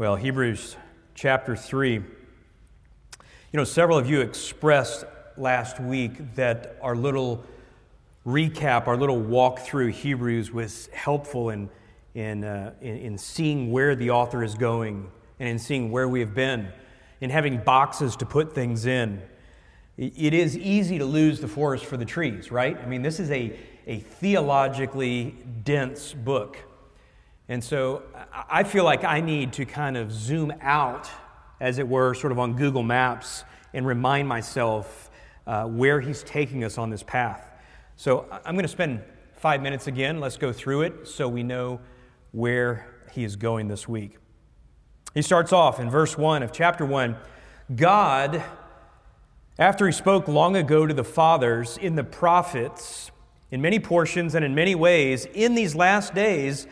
Well, Hebrews chapter 3. You know, several of you expressed last week that our little recap, our little walk through Hebrews was helpful in, in, uh, in, in seeing where the author is going and in seeing where we have been, in having boxes to put things in. It is easy to lose the forest for the trees, right? I mean, this is a, a theologically dense book. And so I feel like I need to kind of zoom out, as it were, sort of on Google Maps and remind myself uh, where he's taking us on this path. So I'm going to spend five minutes again. Let's go through it so we know where he is going this week. He starts off in verse 1 of chapter 1 God, after he spoke long ago to the fathers in the prophets, in many portions and in many ways, in these last days,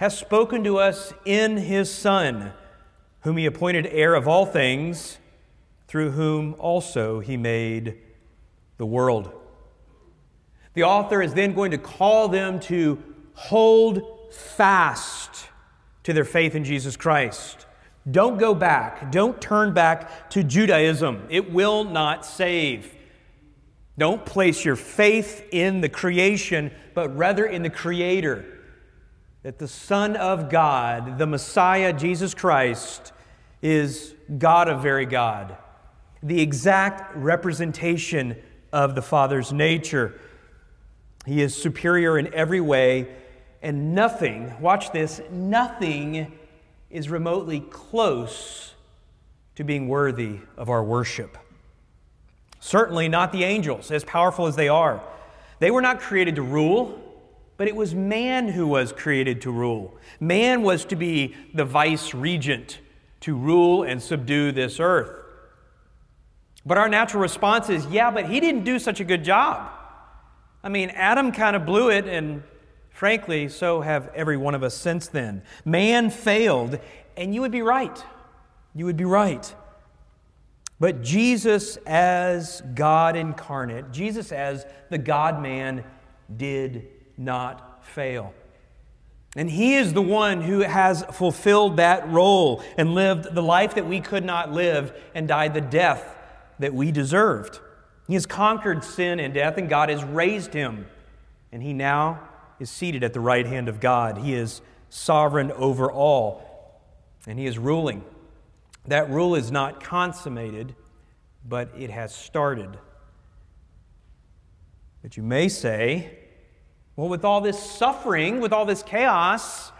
has spoken to us in his Son, whom he appointed heir of all things, through whom also he made the world. The author is then going to call them to hold fast to their faith in Jesus Christ. Don't go back. Don't turn back to Judaism. It will not save. Don't place your faith in the creation, but rather in the Creator that the Son of God, the Messiah, Jesus Christ, is God of very God, the exact representation of the Father's nature. He is superior in every way, and nothing, watch this, nothing is remotely close to being worthy of our worship. Certainly not the angels, as powerful as they are. They were not created to rule, but it was man who was created to rule. Man was to be the vice regent, to rule and subdue this earth. But our natural response is, yeah, but he didn't do such a good job. I mean, Adam kind of blew it, and frankly, so have every one of us since then. Man failed, and you would be right. You would be right. But Jesus, as God incarnate, Jesus, as the God man, did not fail. And He is the one who has fulfilled that role and lived the life that we could not live and died the death that we deserved. He has conquered sin and death, and God has raised him. And he now is seated at the right hand of God. He is sovereign over all, and he is ruling. That rule is not consummated, but it has started. But you may say, well, with all this suffering, with all this chaos,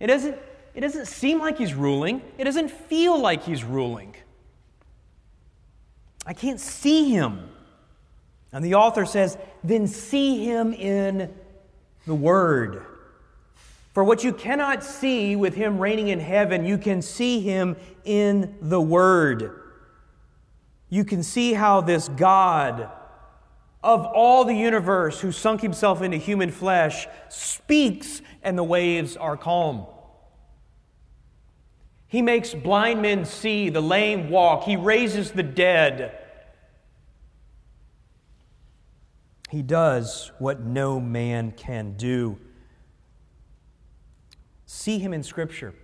it doesn't, it doesn't seem like he's ruling. It doesn't feel like he's ruling. I can't see him. And the author says, then see him in the Word. For what you cannot see with him reigning in heaven, you can see him in the Word. You can see how this God of all the universe who sunk himself into human flesh speaks and the waves are calm. He makes blind men see, the lame walk, he raises the dead. He does what no man can do. See him in Scripture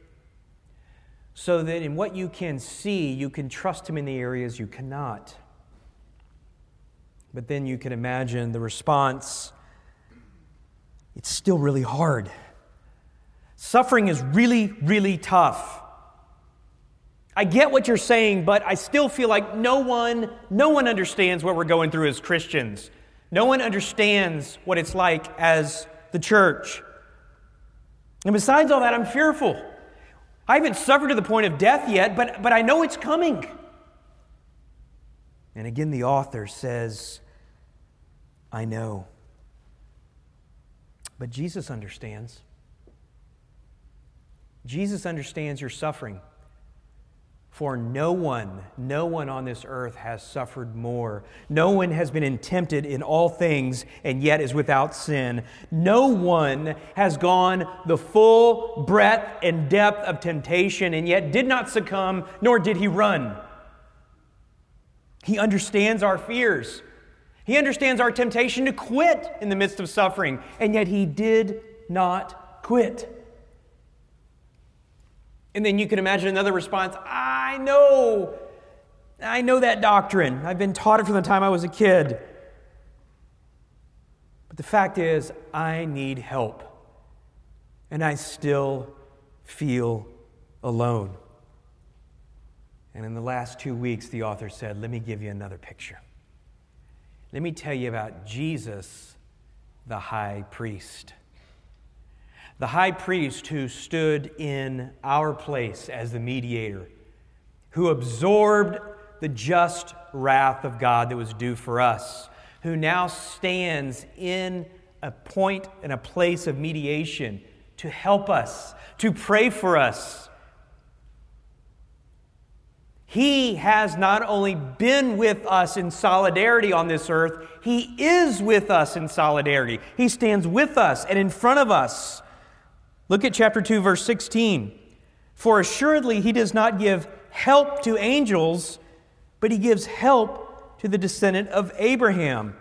so that in what you can see, you can trust him in the areas you cannot. But then you can imagine the response it's still really hard. Suffering is really, really tough. I get what you're saying, but I still feel like no one, no one understands what we're going through as Christians. No one understands what it's like as the church. And besides all that, I'm fearful. I haven't suffered to the point of death yet, but, but I know it's coming. And again, the author says, I know. But Jesus understands. Jesus understands your suffering. For no one, no one on this earth has suffered more. No one has been tempted in all things and yet is without sin. No one has gone the full breadth and depth of temptation and yet did not succumb, nor did he run. He understands our fears. He understands our temptation to quit in the midst of suffering, and yet he did not quit. And then you can imagine another response I know. I know that doctrine. I've been taught it from the time I was a kid. But the fact is, I need help. And I still feel alone. And in the last two weeks, the author said, Let me give you another picture. Let me tell you about Jesus, the high priest. The high priest who stood in our place as the mediator, who absorbed the just wrath of God that was due for us, who now stands in a point and a place of mediation to help us, to pray for us he has not only been with us in solidarity on this earth, He is with us in solidarity. He stands with us and in front of us. Look at chapter 2, verse 16. For assuredly He does not give help to angels, but He gives help to the descendant of Abraham.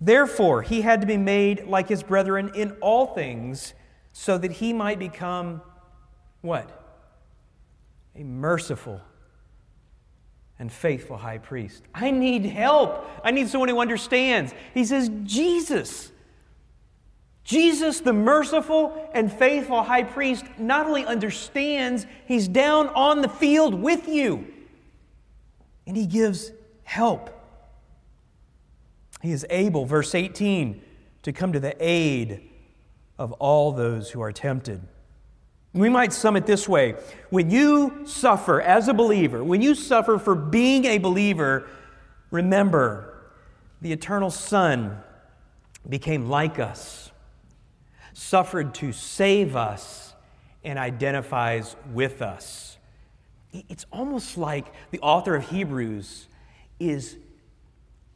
Therefore, He had to be made like His brethren in all things, so that He might become what? A merciful and faithful high priest. I need help. I need someone who understands. He says, Jesus. Jesus, the merciful and faithful high priest, not only understands, he's down on the field with you. And he gives help. He is able, verse 18, to come to the aid of all those who are tempted. We might sum it this way When you suffer as a believer, when you suffer for being a believer, remember the eternal Son became like us, suffered to save us, and identifies with us. It's almost like the author of Hebrews is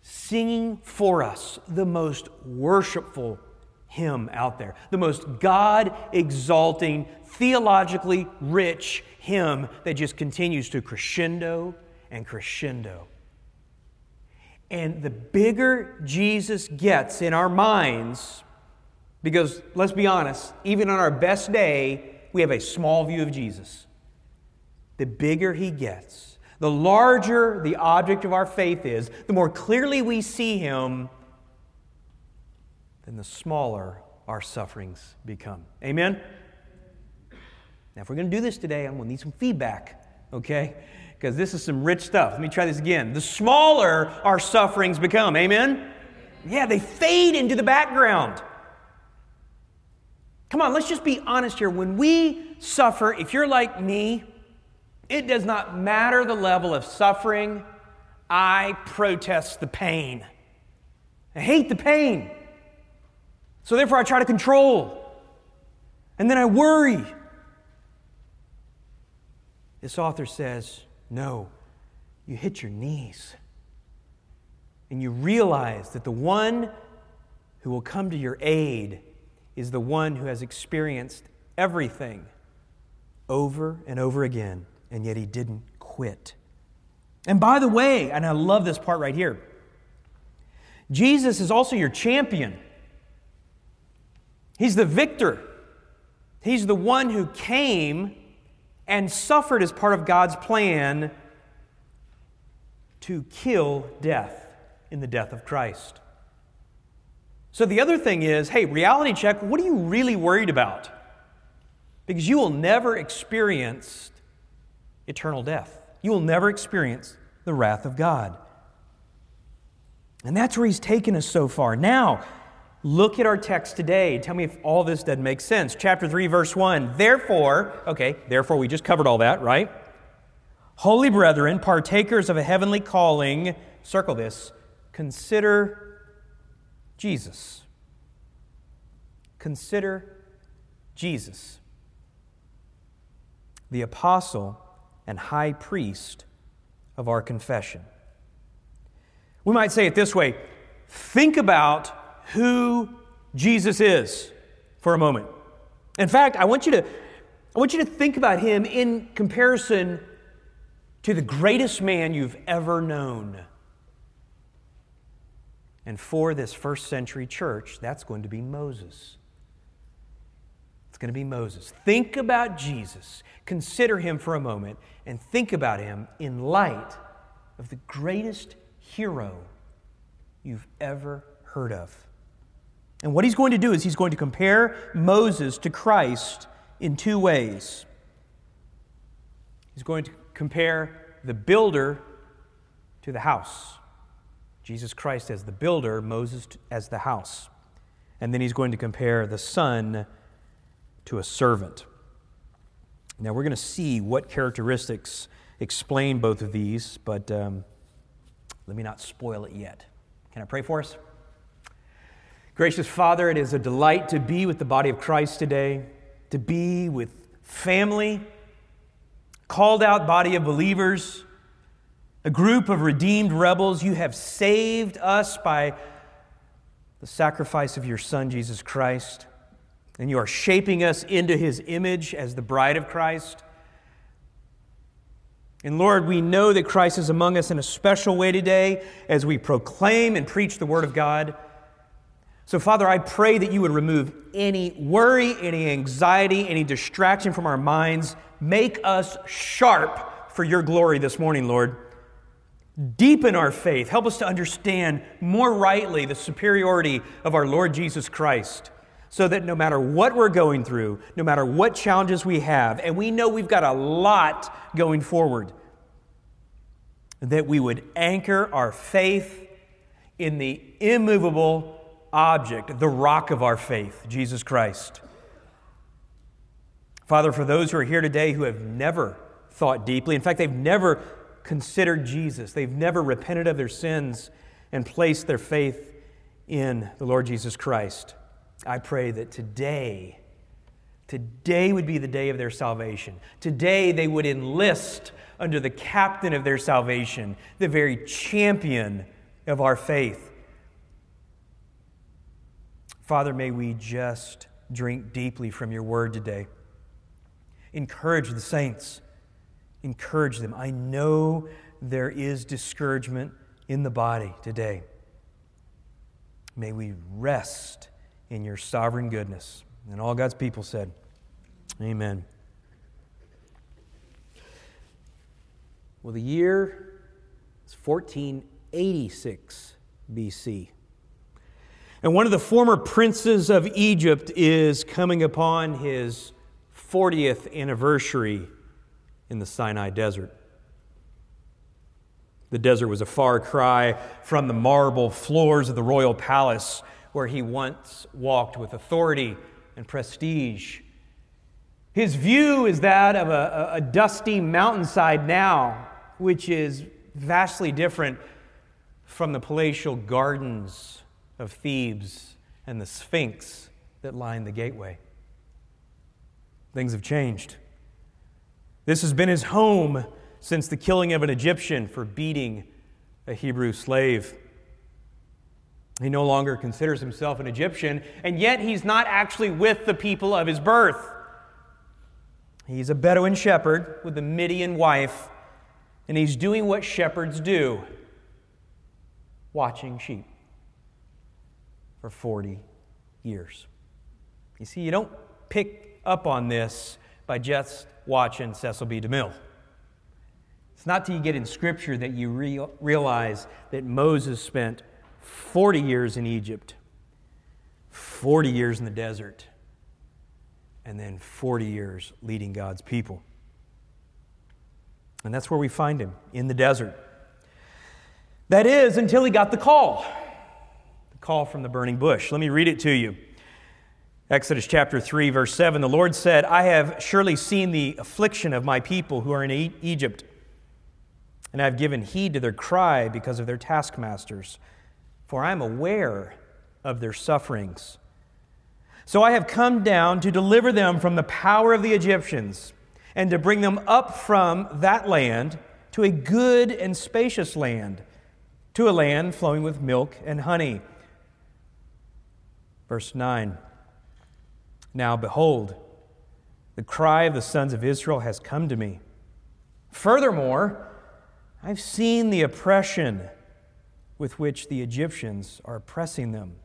singing for us the most worshipful hymn out there, the most God exalting, theologically rich hymn that just continues to crescendo and crescendo. And the bigger Jesus gets in our minds, because let's be honest, even on our best day, we have a small view of Jesus. The bigger he gets, the larger the object of our faith is, the more clearly we see him, then the smaller our sufferings become. Amen? Now, if we're going to do this today, I'm going to need some feedback, okay? Because this is some rich stuff. Let me try this again. The smaller our sufferings become, amen? Yeah, they fade into the background. Come on, let's just be honest here. When we suffer, if you're like me, it does not matter the level of suffering. I protest the pain. I hate the pain. So therefore, I try to control. And then I worry. This author says, no, you hit your knees. And you realize that the one who will come to your aid is the one who has experienced everything over and over again, and yet he didn't quit. And by the way, and I love this part right here Jesus is also your champion. He's the victor. He's the one who came and suffered as part of God's plan to kill death in the death of Christ. So the other thing is hey, reality check, what are you really worried about? Because you will never experience eternal death. You will never experience the wrath of God. And that's where he's taken us so far. Now, Look at our text today. Tell me if all this doesn't make sense. Chapter 3, verse 1. Therefore, okay, therefore, we just covered all that, right? Holy brethren, partakers of a heavenly calling, circle this, consider Jesus. Consider Jesus, the apostle and high priest of our confession. We might say it this way think about who Jesus is for a moment. In fact, I want you to, I want you to think about him in comparison to the greatest man you've ever known. And for this first century church, that's going to be Moses. It's going to be Moses. Think about Jesus. Consider him for a moment and think about him in light of the greatest hero you've ever heard of. And what he's going to do is he's going to compare Moses to Christ in two ways. He's going to compare the builder to the house. Jesus Christ as the builder, Moses as the house. And then he's going to compare the son to a servant. Now, we're going to see what characteristics explain both of these, but um, let me not spoil it yet. Can I pray for us? Gracious Father, it is a delight to be with the body of Christ today, to be with family, called out body of believers, a group of redeemed rebels. You have saved us by the sacrifice of your Son, Jesus Christ, and you are shaping us into his image as the bride of Christ. And Lord, we know that Christ is among us in a special way today as we proclaim and preach the Word of God. So, Father, I pray that you would remove any worry, any anxiety, any distraction from our minds. Make us sharp for your glory this morning, Lord. Deepen our faith. Help us to understand more rightly the superiority of our Lord Jesus Christ so that no matter what we're going through, no matter what challenges we have, and we know we've got a lot going forward, that we would anchor our faith in the immovable object, the rock of our faith, Jesus Christ. Father, for those who are here today who have never thought deeply, in fact, they've never considered Jesus, they've never repented of their sins and placed their faith in the Lord Jesus Christ, I pray that today, today would be the day of their salvation. Today they would enlist under the captain of their salvation, the very champion of our faith. Father, may we just drink deeply from your word today. Encourage the saints. Encourage them. I know there is discouragement in the body today. May we rest in your sovereign goodness. And all God's people said, Amen. Well, the year is 1486 BC. And one of the former princes of Egypt is coming upon his 40th anniversary in the Sinai desert. The desert was a far cry from the marble floors of the royal palace where he once walked with authority and prestige. His view is that of a, a dusty mountainside now, which is vastly different from the palatial gardens of Thebes and the Sphinx that line the gateway. Things have changed. This has been his home since the killing of an Egyptian for beating a Hebrew slave. He no longer considers himself an Egyptian, and yet he's not actually with the people of his birth. He's a Bedouin shepherd with a Midian wife, and he's doing what shepherds do watching sheep for 40 years. You see, you don't pick up on this by just watching Cecil B. DeMille. It's not till you get in Scripture that you real, realize that Moses spent 40 years in Egypt, 40 years in the desert, and then 40 years leading God's people. And that's where we find him, in the desert. That is, until he got the call call from the burning bush. Let me read it to you. Exodus chapter 3, verse 7 The Lord said, I have surely seen the affliction of my people who are in Egypt, and I have given heed to their cry because of their taskmasters, for I am aware of their sufferings. So I have come down to deliver them from the power of the Egyptians and to bring them up from that land to a good and spacious land, to a land flowing with milk and honey Verse 9 Now behold, the cry of the sons of Israel has come to me. Furthermore, I've seen the oppression with which the Egyptians are oppressing them.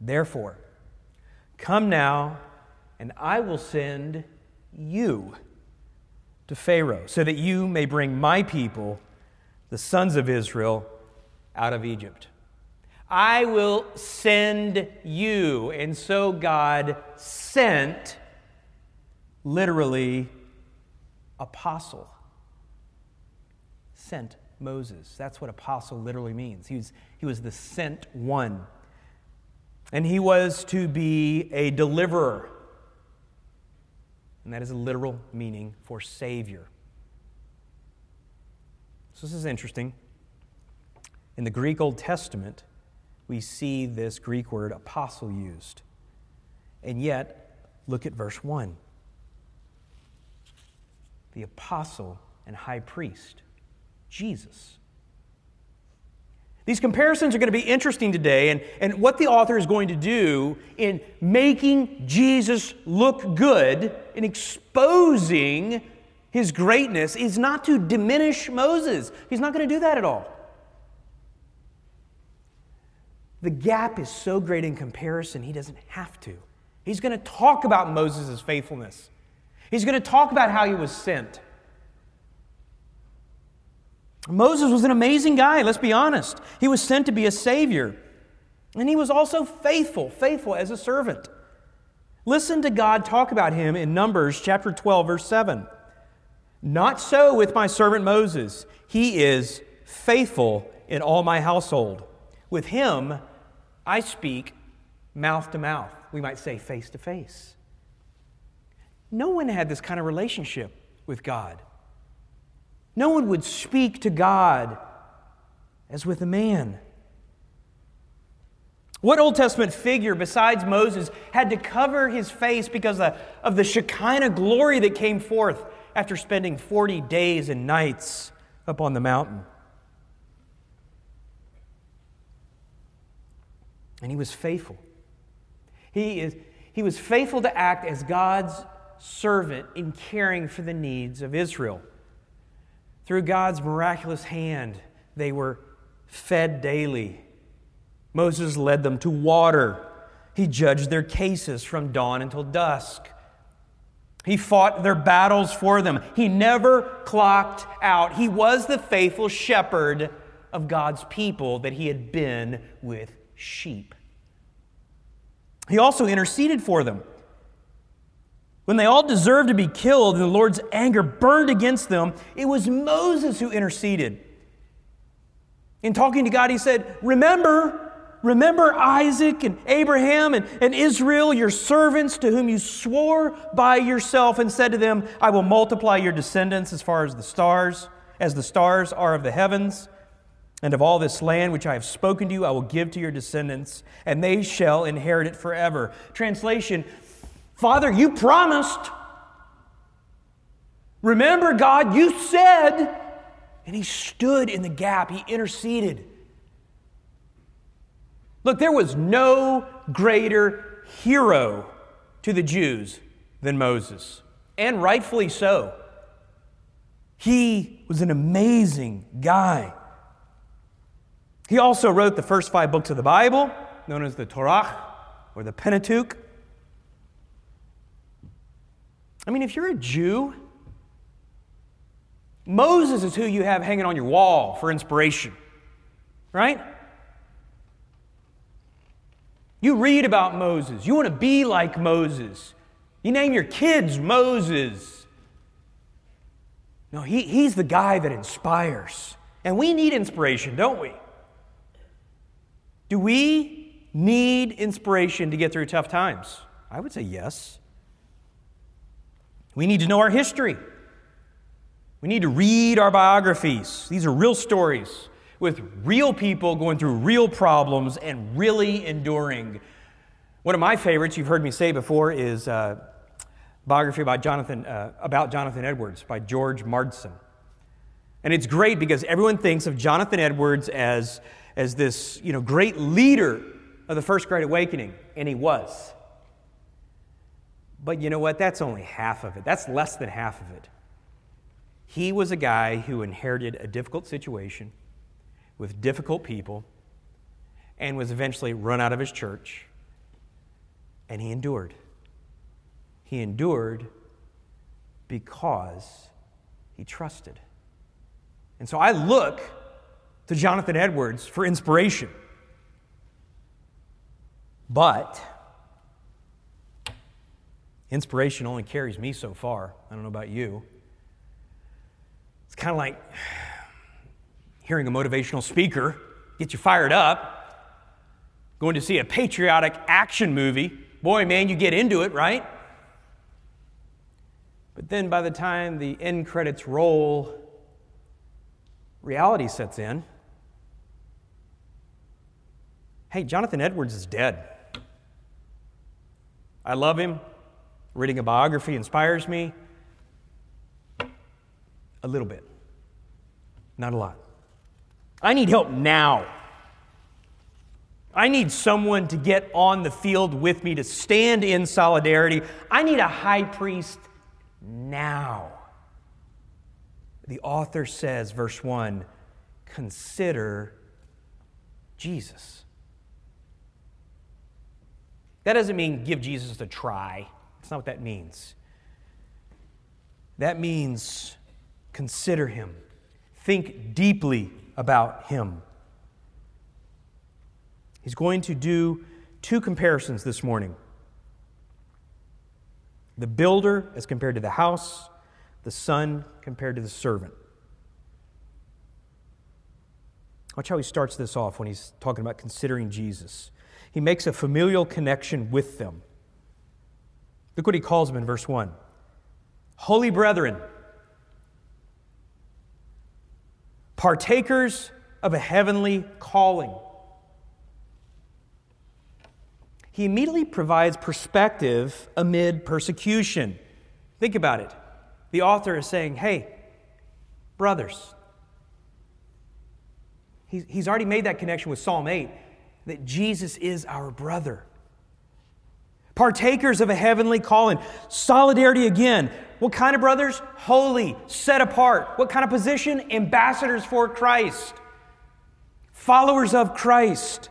Therefore, come now and I will send you to Pharaoh, so that you may bring my people, the sons of Israel, out of Egypt. I will send you. And so God sent, literally, apostle. Sent Moses. That's what apostle literally means. He was, he was the sent one. And he was to be a deliverer and that is a literal meaning for Savior. So, this is interesting. In the Greek Old Testament, we see this Greek word apostle used. And yet, look at verse 1. The apostle and high priest, Jesus. These comparisons are going to be interesting today, and, and what the author is going to do in making Jesus look good, in exposing his greatness, is not to diminish Moses. He's not going to do that at all. The gap is so great in comparison, he doesn't have to. He's going to talk about Moses' faithfulness, he's going to talk about how he was sent. Moses was an amazing guy, let's be honest. He was sent to be a savior. And he was also faithful, faithful as a servant. Listen to God talk about him in Numbers chapter 12, verse 7. Not so with my servant Moses. He is faithful in all my household. With him, I speak mouth to mouth. We might say face to face. No one had this kind of relationship with God. No one would speak to God as with a man. What Old Testament figure besides Moses had to cover his face because of the Shekinah glory that came forth after spending 40 days and nights up on the mountain? And he was faithful. He, is, he was faithful to act as God's servant in caring for the needs of Israel. Through God's miraculous hand, they were fed daily. Moses led them to water. He judged their cases from dawn until dusk. He fought their battles for them. He never clocked out. He was the faithful shepherd of God's people that he had been with sheep. He also interceded for them. When they all deserved to be killed and the Lord's anger burned against them, it was Moses who interceded. In talking to God, he said, Remember, remember Isaac and Abraham and, and Israel, your servants, to whom you swore by yourself and said to them, I will multiply your descendants as far as the stars, as the stars are of the heavens. And of all this land which I have spoken to you, I will give to your descendants, and they shall inherit it forever. Translation Father, you promised. Remember, God, you said. And he stood in the gap, he interceded. Look, there was no greater hero to the Jews than Moses, and rightfully so. He was an amazing guy. He also wrote the first five books of the Bible, known as the Torah or the Pentateuch. I mean, if you're a Jew, Moses is who you have hanging on your wall for inspiration, right? You read about Moses. You want to be like Moses. You name your kids Moses. No, he, he's the guy that inspires. And we need inspiration, don't we? Do we need inspiration to get through tough times? I would say yes. We need to know our history. We need to read our biographies. These are real stories with real people going through real problems and really enduring. One of my favorites, you've heard me say before, is uh, biography by Jonathan, uh, about Jonathan Edwards by George Marsden. And it's great because everyone thinks of Jonathan Edwards as, as this you know, great leader of the First Great Awakening, and he was. But you know what? That's only half of it. That's less than half of it. He was a guy who inherited a difficult situation with difficult people and was eventually run out of his church, and he endured. He endured because he trusted. And so I look to Jonathan Edwards for inspiration. But inspiration only carries me so far. I don't know about you. It's kind of like hearing a motivational speaker get you fired up, going to see a patriotic action movie. Boy, man, you get into it, right? But then by the time the end credits roll, reality sets in. Hey, Jonathan Edwards is dead. I love him. Reading a biography inspires me. A little bit, not a lot. I need help now. I need someone to get on the field with me to stand in solidarity. I need a high priest now. The author says, verse 1 consider Jesus. That doesn't mean give Jesus a try. That's not what that means. That means consider him, think deeply about him. He's going to do two comparisons this morning the builder as compared to the house, the son compared to the servant. Watch how he starts this off when he's talking about considering Jesus. He makes a familial connection with them. Look what he calls them in verse 1 Holy brethren, partakers of a heavenly calling. He immediately provides perspective amid persecution. Think about it. The author is saying, hey, brothers, he's already made that connection with Psalm 8 that Jesus is our brother. Partakers of a heavenly calling. Solidarity again. What kind of brothers? Holy, set apart. What kind of position? Ambassadors for Christ. Followers of Christ.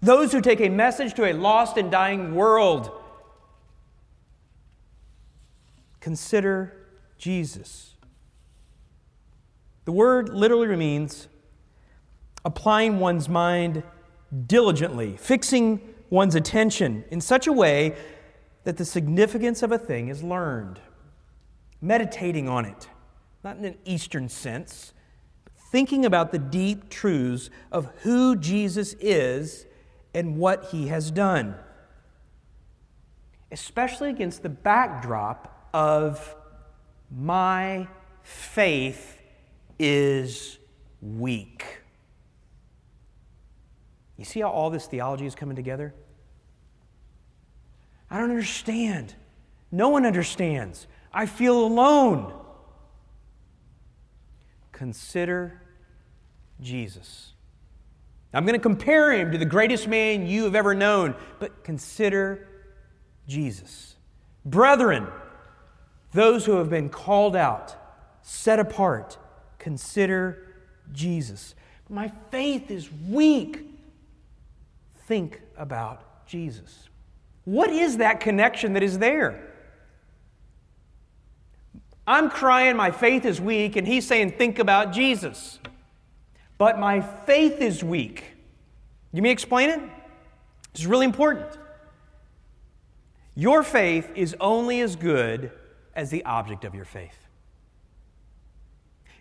Those who take a message to a lost and dying world. Consider Jesus. The word literally means applying one's mind diligently, fixing one's attention in such a way that the significance of a thing is learned, meditating on it, not in an Eastern sense, but thinking about the deep truths of who Jesus is and what he has done, especially against the backdrop of my faith is weak. You see how all this theology is coming together? I don't understand. No one understands. I feel alone. Consider Jesus. I'm going to compare him to the greatest man you have ever known, but consider Jesus. Brethren, those who have been called out, set apart, consider Jesus. My faith is weak. Think about Jesus. What is that connection that is there? I'm crying, my faith is weak, and he's saying, Think about Jesus but my faith is weak. You may explain it? Is really important. Your faith is only as good as the object of your faith.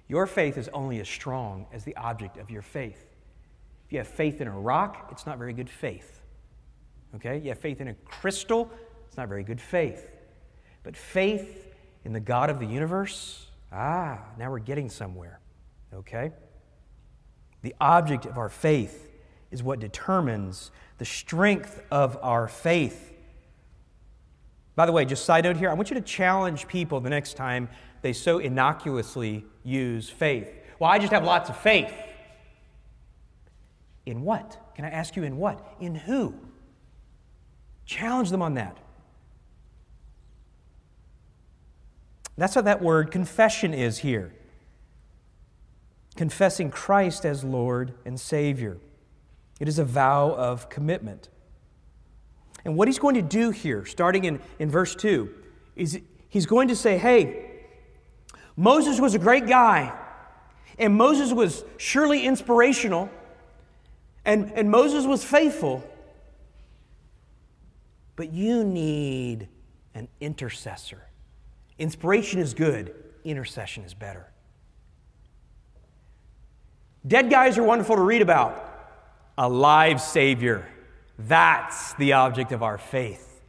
Your faith is only as strong as the object of your faith. If you have faith in a rock, it's not very good faith. Okay? You have faith in a crystal, it's not very good faith. But faith in the God of the universe, ah, now we're getting somewhere. Okay? The object of our faith is what determines the strength of our faith. By the way, just side note here, I want you to challenge people the next time they so innocuously use faith. Well, I just have lots of faith. In what? Can I ask you in what? In who? Challenge them on that. That's what that word confession is here confessing Christ as Lord and Savior. It is a vow of commitment. And what he's going to do here, starting in, in verse 2, is he's going to say, hey, Moses was a great guy, and Moses was surely inspirational, and, and Moses was faithful, but you need an intercessor. Inspiration is good, intercession is better. Dead guys are wonderful to read about. A live Savior, that's the object of our faith.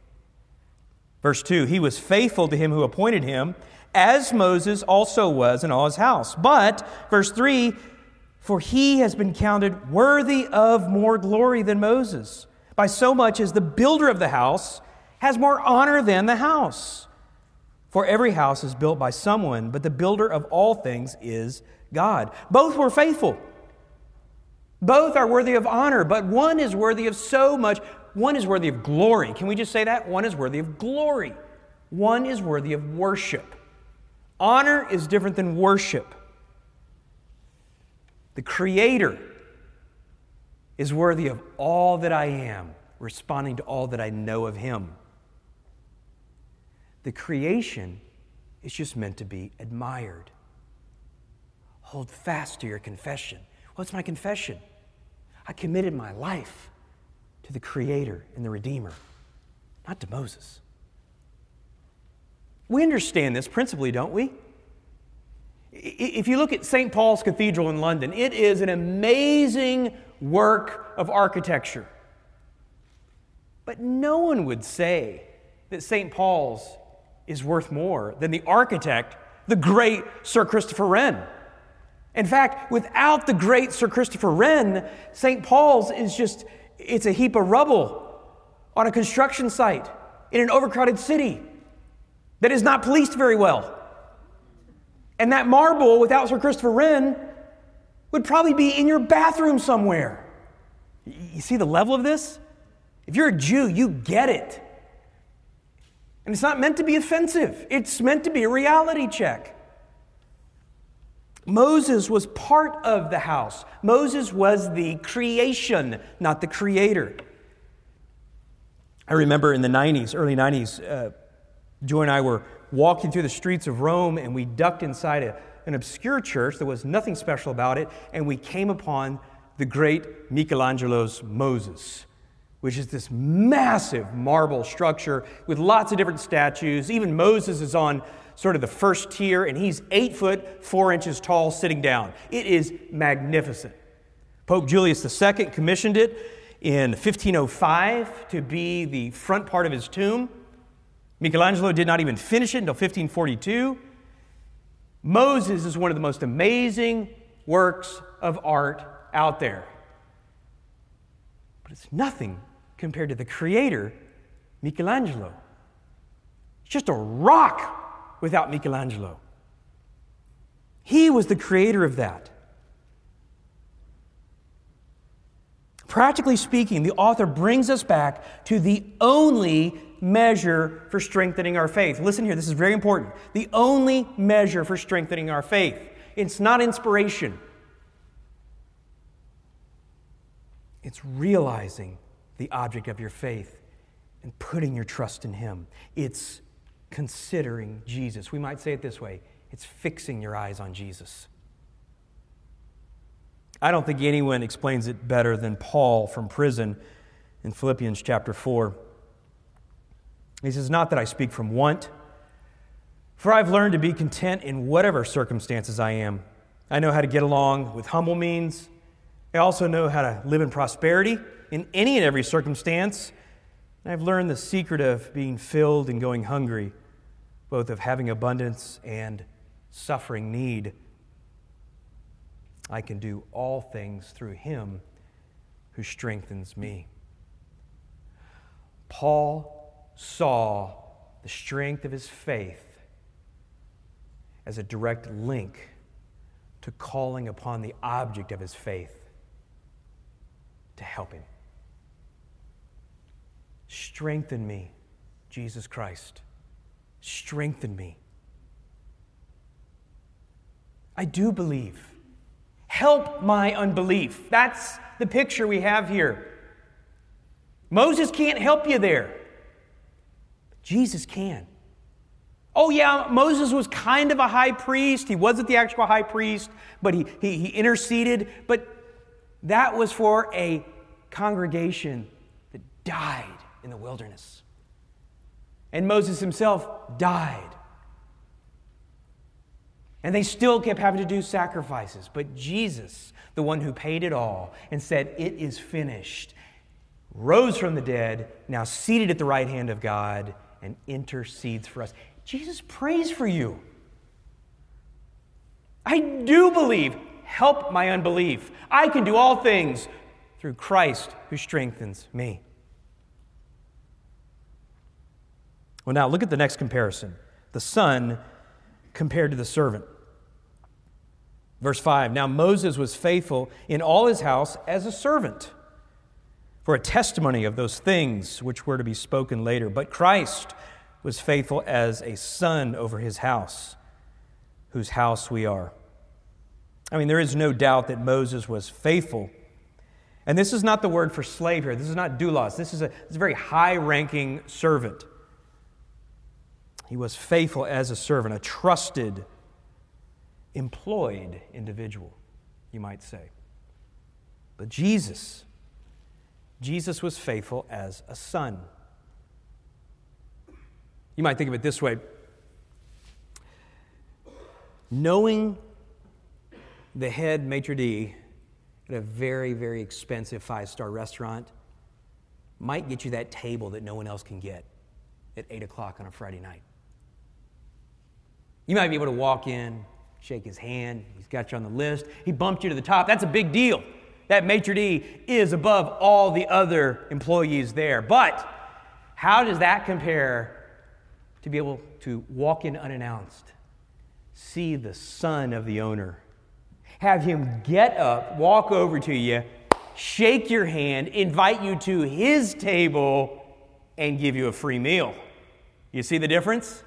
Verse 2 He was faithful to him who appointed him, as Moses also was in all his house. But, verse 3 For he has been counted worthy of more glory than Moses by so much as the builder of the house has more honor than the house. For every house is built by someone, but the builder of all things is God. Both were faithful. Both are worthy of honor, but one is worthy of so much. One is worthy of glory. Can we just say that? One is worthy of glory. One is worthy of worship. Honor is different than worship. The Creator is worthy of all that I am, responding to all that I know of Him. The creation is just meant to be admired. Hold fast to your confession. What's my confession? I committed my life to the Creator and the Redeemer, not to Moses. We understand this principally, don't we? If you look at St. Paul's Cathedral in London, it is an amazing work of architecture. But no one would say that St. Paul's is worth more than the architect, the great Sir Christopher Wren. In fact, without the great Sir Christopher Wren, St. Paul's is just, it's a heap of rubble on a construction site in an overcrowded city that is not policed very well. And that marble, without Sir Christopher Wren, would probably be in your bathroom somewhere. You see the level of this? If you're a Jew, you get it. And it's not meant to be offensive, it's meant to be a reality check. Moses was part of the house. Moses was the creation, not the creator. I remember in the 90s, early 90s, uh, Joy and I were walking through the streets of Rome and we ducked inside a, an obscure church. There was nothing special about it. And we came upon the great Michelangelo's Moses, which is this massive marble structure with lots of different statues. Even Moses is on sort of the first tier, and he's eight foot, four inches tall, sitting down. It is magnificent. Pope Julius II commissioned it in 1505 to be the front part of his tomb. Michelangelo did not even finish it until 1542. Moses is one of the most amazing works of art out there. But it's nothing compared to the creator, Michelangelo. It's just a rock without Michelangelo. He was the creator of that. Practically speaking, the author brings us back to the only measure for strengthening our faith. Listen here, this is very important. The only measure for strengthening our faith. It's not inspiration, it's realizing the object of your faith and putting your trust in Him. It's considering Jesus. We might say it this way it's fixing your eyes on Jesus. I don't think anyone explains it better than Paul from prison in Philippians chapter 4. He says, Not that I speak from want, for I've learned to be content in whatever circumstances I am. I know how to get along with humble means. I also know how to live in prosperity in any and every circumstance. I've learned the secret of being filled and going hungry, both of having abundance and suffering need. I can do all things through him who strengthens me. Paul saw the strength of his faith as a direct link to calling upon the object of his faith to help him. Strengthen me, Jesus Christ. Strengthen me. I do believe Help my unbelief. That's the picture we have here. Moses can't help you there. Jesus can. Oh, yeah, Moses was kind of a high priest. He wasn't the actual high priest, but he, he, he interceded. But that was for a congregation that died in the wilderness. And Moses himself died. And they still kept having to do sacrifices. But Jesus, the one who paid it all and said, It is finished, rose from the dead, now seated at the right hand of God, and intercedes for us. Jesus prays for you. I do believe. Help my unbelief. I can do all things through Christ who strengthens me. Well, now look at the next comparison the son compared to the servant. Verse 5 Now Moses was faithful in all his house as a servant for a testimony of those things which were to be spoken later. But Christ was faithful as a son over his house, whose house we are. I mean, there is no doubt that Moses was faithful. And this is not the word for slave here. This is not doulos. This is a, this is a very high ranking servant. He was faithful as a servant, a trusted, employed individual, you might say. But Jesus, Jesus was faithful as a son. You might think of it this way knowing the head maitre d' at a very, very expensive five star restaurant might get you that table that no one else can get at 8 o'clock on a Friday night. You might be able to walk in, shake his hand, he's got you on the list, he bumped you to the top. That's a big deal. That maitre d' is above all the other employees there. But how does that compare to be able to walk in unannounced, see the son of the owner, have him get up, walk over to you, shake your hand, invite you to his table, and give you a free meal. You see the difference?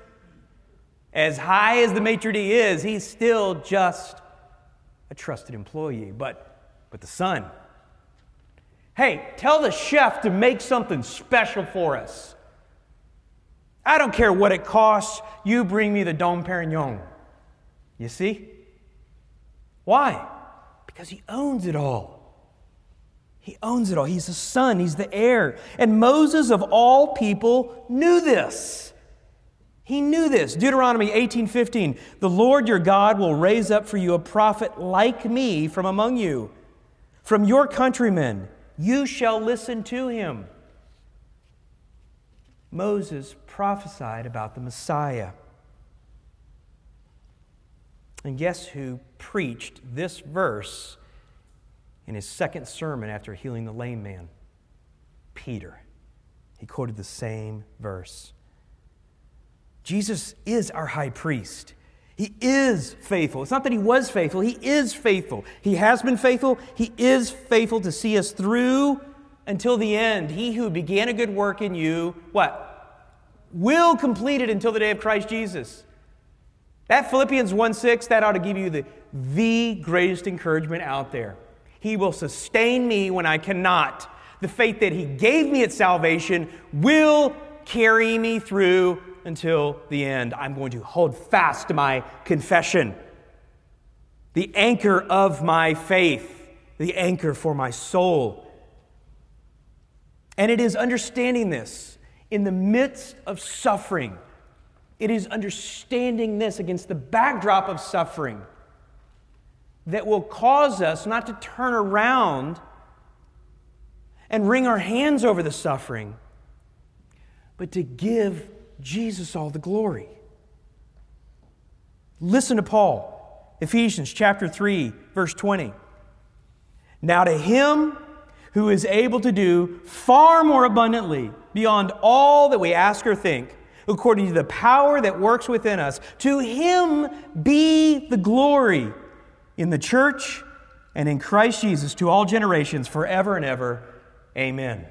As high as the maitre d' is, he's still just a trusted employee. But, but the son, hey, tell the chef to make something special for us. I don't care what it costs, you bring me the Dom Perignon. You see? Why? Because he owns it all. He owns it all. He's the son, he's the heir. And Moses, of all people, knew this. He knew this. Deuteronomy 18:15, "The Lord your God will raise up for you a prophet like me from among you, from your countrymen. You shall listen to him." Moses prophesied about the Messiah. And guess who preached this verse in his second sermon after healing the lame man? Peter. He quoted the same verse. Jesus is our high priest. He is faithful. It's not that he was faithful, he is faithful. He has been faithful, he is faithful to see us through until the end. He who began a good work in you, what? will complete it until the day of Christ Jesus. That Philippians 1 6, that ought to give you the, the greatest encouragement out there. He will sustain me when I cannot. The faith that He gave me at salvation will carry me through until the end. I'm going to hold fast to my confession, the anchor of my faith, the anchor for my soul. And it is understanding this in the midst of suffering. It is understanding this against the backdrop of suffering that will cause us not to turn around and wring our hands over the suffering, but to give Jesus all the glory. Listen to Paul, Ephesians chapter 3, verse 20. Now to him who is able to do far more abundantly beyond all that we ask or think, according to the power that works within us. To him be the glory in the church and in Christ Jesus to all generations, forever and ever. Amen.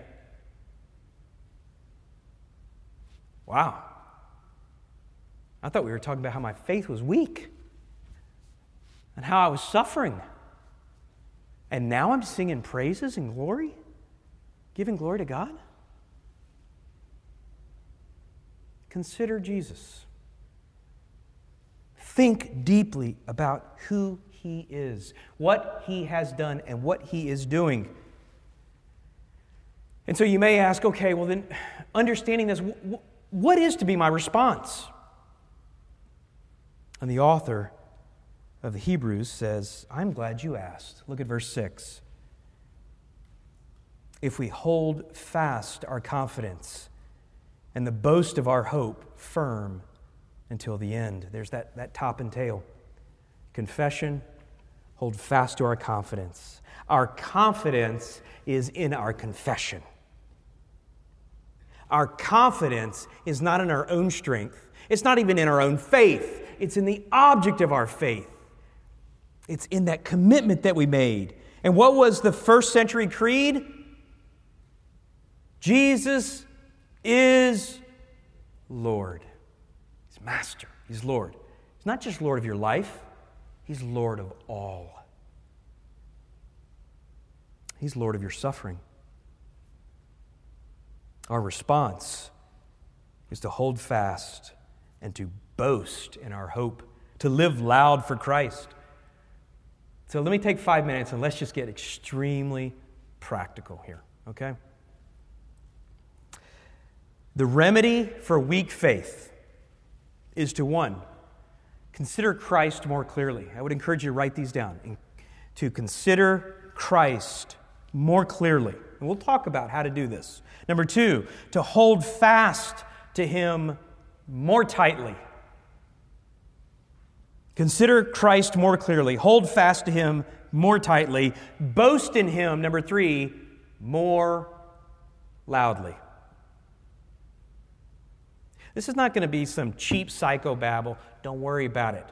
Wow. I thought we were talking about how my faith was weak and how I was suffering. And now I'm singing praises and glory, giving glory to God? Consider Jesus. Think deeply about who he is, what he has done, and what he is doing. And so you may ask, okay, well, then understanding this, what is to be my response? And the author of the Hebrews says, I'm glad you asked. Look at verse 6. If we hold fast our confidence and the boast of our hope firm until the end, there's that, that top and tail. Confession, hold fast to our confidence. Our confidence is in our confession. Our confidence is not in our own strength, it's not even in our own faith, it's in the object of our faith. It's in that commitment that we made. And what was the first century creed? Jesus is Lord. He's Master. He's Lord. He's not just Lord of your life, He's Lord of all. He's Lord of your suffering. Our response is to hold fast and to boast in our hope, to live loud for Christ. So let me take five minutes and let's just get extremely practical here, okay? The remedy for weak faith is to one, consider Christ more clearly. I would encourage you to write these down. To consider Christ more clearly. And we'll talk about how to do this. Number two, to hold fast to Him more tightly. Consider Christ more clearly. Hold fast to Him more tightly. Boast in Him, number three, more loudly. This is not going to be some cheap psychobabble. Don't worry about it.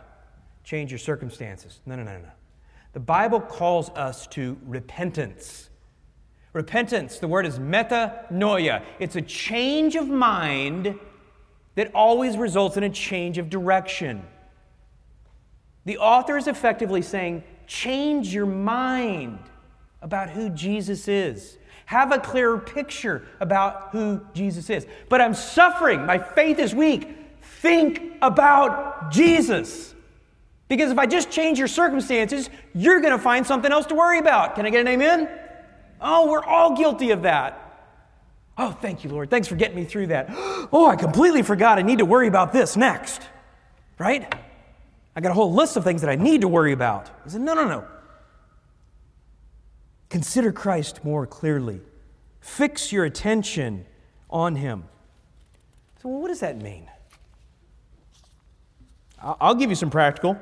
Change your circumstances. No, no, no, no. The Bible calls us to repentance. Repentance, the word is metanoia. It's a change of mind that always results in a change of direction. The author is effectively saying, change your mind about who Jesus is. Have a clearer picture about who Jesus is. But I'm suffering. My faith is weak. Think about Jesus. Because if I just change your circumstances, you're going to find something else to worry about. Can I get an amen? Oh, we're all guilty of that. Oh, thank you, Lord. Thanks for getting me through that. Oh, I completely forgot I need to worry about this next. Right? I got a whole list of things that I need to worry about. I said, no, no, no. Consider Christ more clearly. Fix your attention on him. So, well, what does that mean? I'll give you some practical.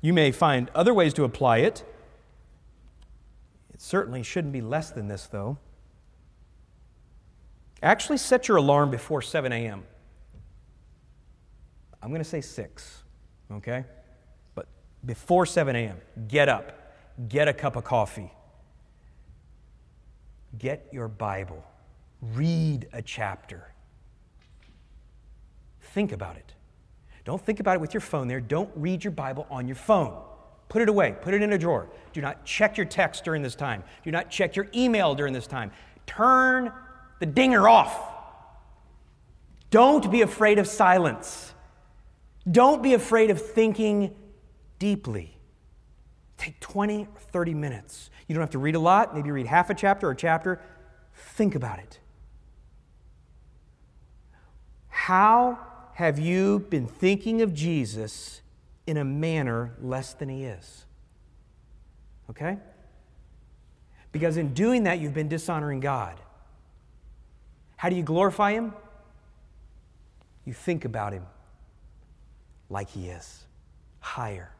You may find other ways to apply it. It certainly shouldn't be less than this, though. Actually, set your alarm before 7 a.m. I'm going to say 6, okay? But before 7 a.m., get up, get a cup of coffee, get your Bible, read a chapter, think about it. Don't think about it with your phone there. Don't read your Bible on your phone. Put it away, put it in a drawer. Do not check your text during this time. Do not check your email during this time. Turn the dinger off. Don't be afraid of silence. Don't be afraid of thinking deeply. Take 20 or 30 minutes. You don't have to read a lot, maybe read half a chapter or a chapter. Think about it. How have you been thinking of Jesus in a manner less than he is. Okay? Because in doing that, you've been dishonoring God. How do you glorify him? You think about him like he is, higher.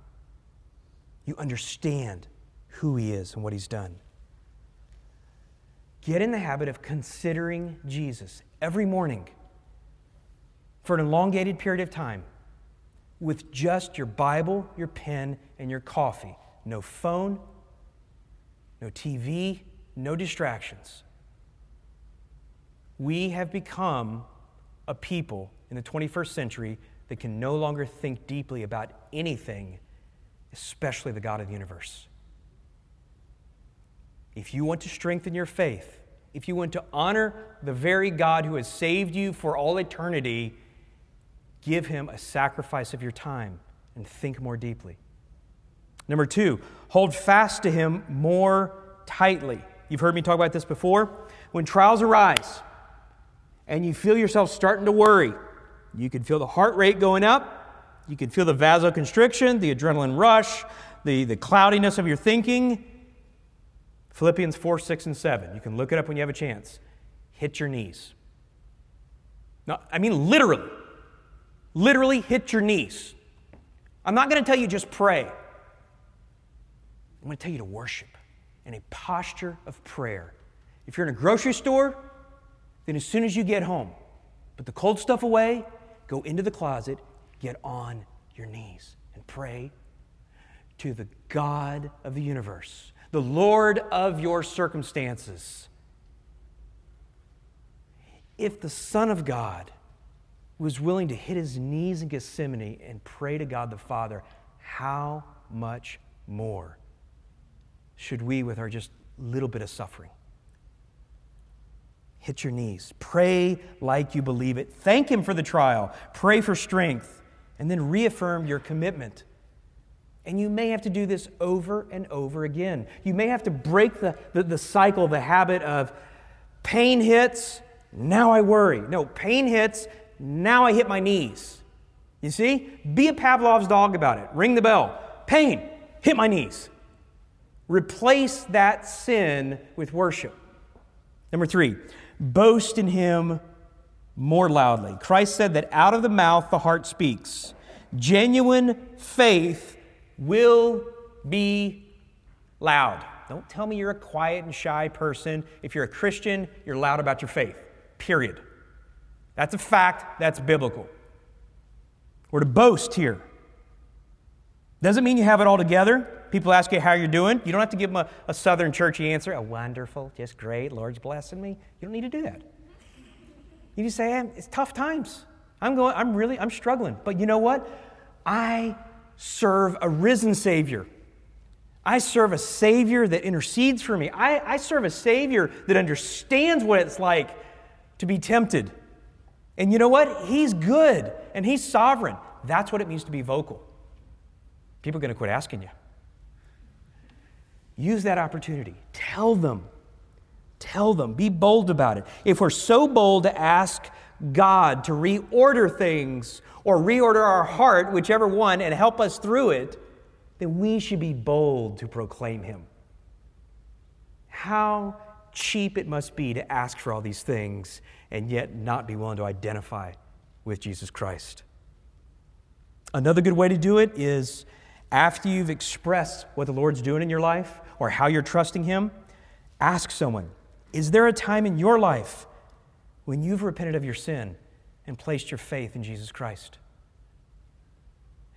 You understand who he is and what he's done. Get in the habit of considering Jesus every morning for an elongated period of time with just your Bible, your pen, and your coffee. No phone, no TV, no distractions. We have become a people in the 21st century that can no longer think deeply about anything, especially the God of the universe. If you want to strengthen your faith, if you want to honor the very God who has saved you for all eternity, give Him a sacrifice of your time and think more deeply. Number two, hold fast to Him more tightly. You've heard me talk about this before. When trials arise and you feel yourself starting to worry, you can feel the heart rate going up, you can feel the vasoconstriction, the adrenaline rush, the, the cloudiness of your thinking. Philippians 4, 6, and 7. You can look it up when you have a chance. Hit your knees. No, I mean literally. Literally hit your knees. I'm not going to tell you just pray. I'm going to tell you to worship in a posture of prayer. If you're in a grocery store, then as soon as you get home, put the cold stuff away, go into the closet, get on your knees and pray to the God of the universe, the Lord of your circumstances. If the Son of God was willing to hit his knees in Gethsemane and pray to God the Father, how much more should we, with our just little bit of suffering? Hit your knees. Pray like you believe it. Thank Him for the trial. Pray for strength. And then reaffirm your commitment. And you may have to do this over and over again. You may have to break the, the, the cycle, the habit of pain hits, now I worry. No, pain hits, now I hit my knees. You see? Be a Pavlov's dog about it. Ring the bell. Pain, hit my knees. Replace that sin with worship. Number three, boast in him more loudly. Christ said that out of the mouth the heart speaks. Genuine faith will be loud. Don't tell me you're a quiet and shy person. If you're a Christian, you're loud about your faith. Period. That's a fact, that's biblical. We're to boast here. Doesn't mean you have it all together. People ask you how you're doing. You don't have to give them a, a southern churchy answer, a wonderful, just great, Lord's blessing me. You don't need to do that. You just say, hey, it's tough times. I'm going, I'm really, I'm struggling. But you know what? I serve a risen Savior. I serve a Savior that intercedes for me. I, I serve a Savior that understands what it's like to be tempted. And you know what? He's good and He's sovereign. That's what it means to be vocal. People are going to quit asking you. Use that opportunity. Tell them. Tell them. Be bold about it. If we're so bold to ask God to reorder things or reorder our heart, whichever one, and help us through it, then we should be bold to proclaim Him. How cheap it must be to ask for all these things and yet not be willing to identify with Jesus Christ. Another good way to do it is after you've expressed what the Lord's doing in your life or how you're trusting Him, ask someone Is there a time in your life when you've repented of your sin and placed your faith in Jesus Christ?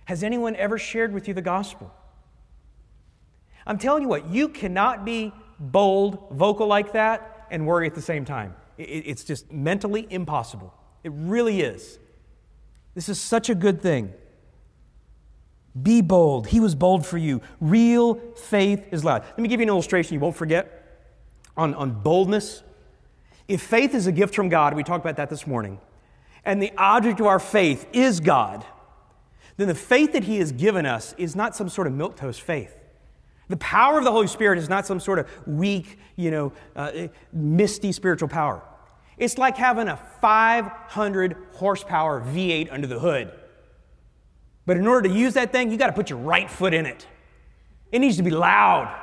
Has anyone ever shared with you the gospel? I'm telling you what, you cannot be bold, vocal like that, and worry at the same time. It's just mentally impossible. It really is. This is such a good thing. Be bold. He was bold for you. Real faith is loud. Let me give you an illustration you won't forget on, on boldness. If faith is a gift from God, we talked about that this morning, and the object of our faith is God, then the faith that He has given us is not some sort of milquetoast faith. The power of the Holy Spirit is not some sort of weak, you know, uh, misty spiritual power. It's like having a 500 horsepower V8 under the hood. But in order to use that thing, you got to put your right foot in it. It needs to be loud.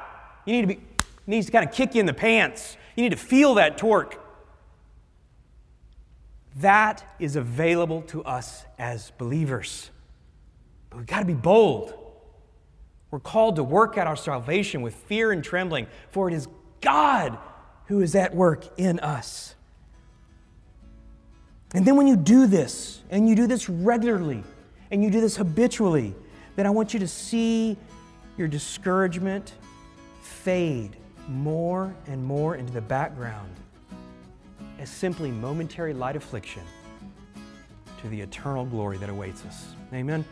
You need to be, needs to kind of kick you in the pants. You need to feel that torque. That is available to us as believers. But we've got to be bold. We're called to work out our salvation with fear and trembling, for it is God who is at work in us. And then when you do this, and you do this regularly, and you do this habitually, then I want you to see your discouragement fade more and more into the background as simply momentary light affliction to the eternal glory that awaits us. Amen.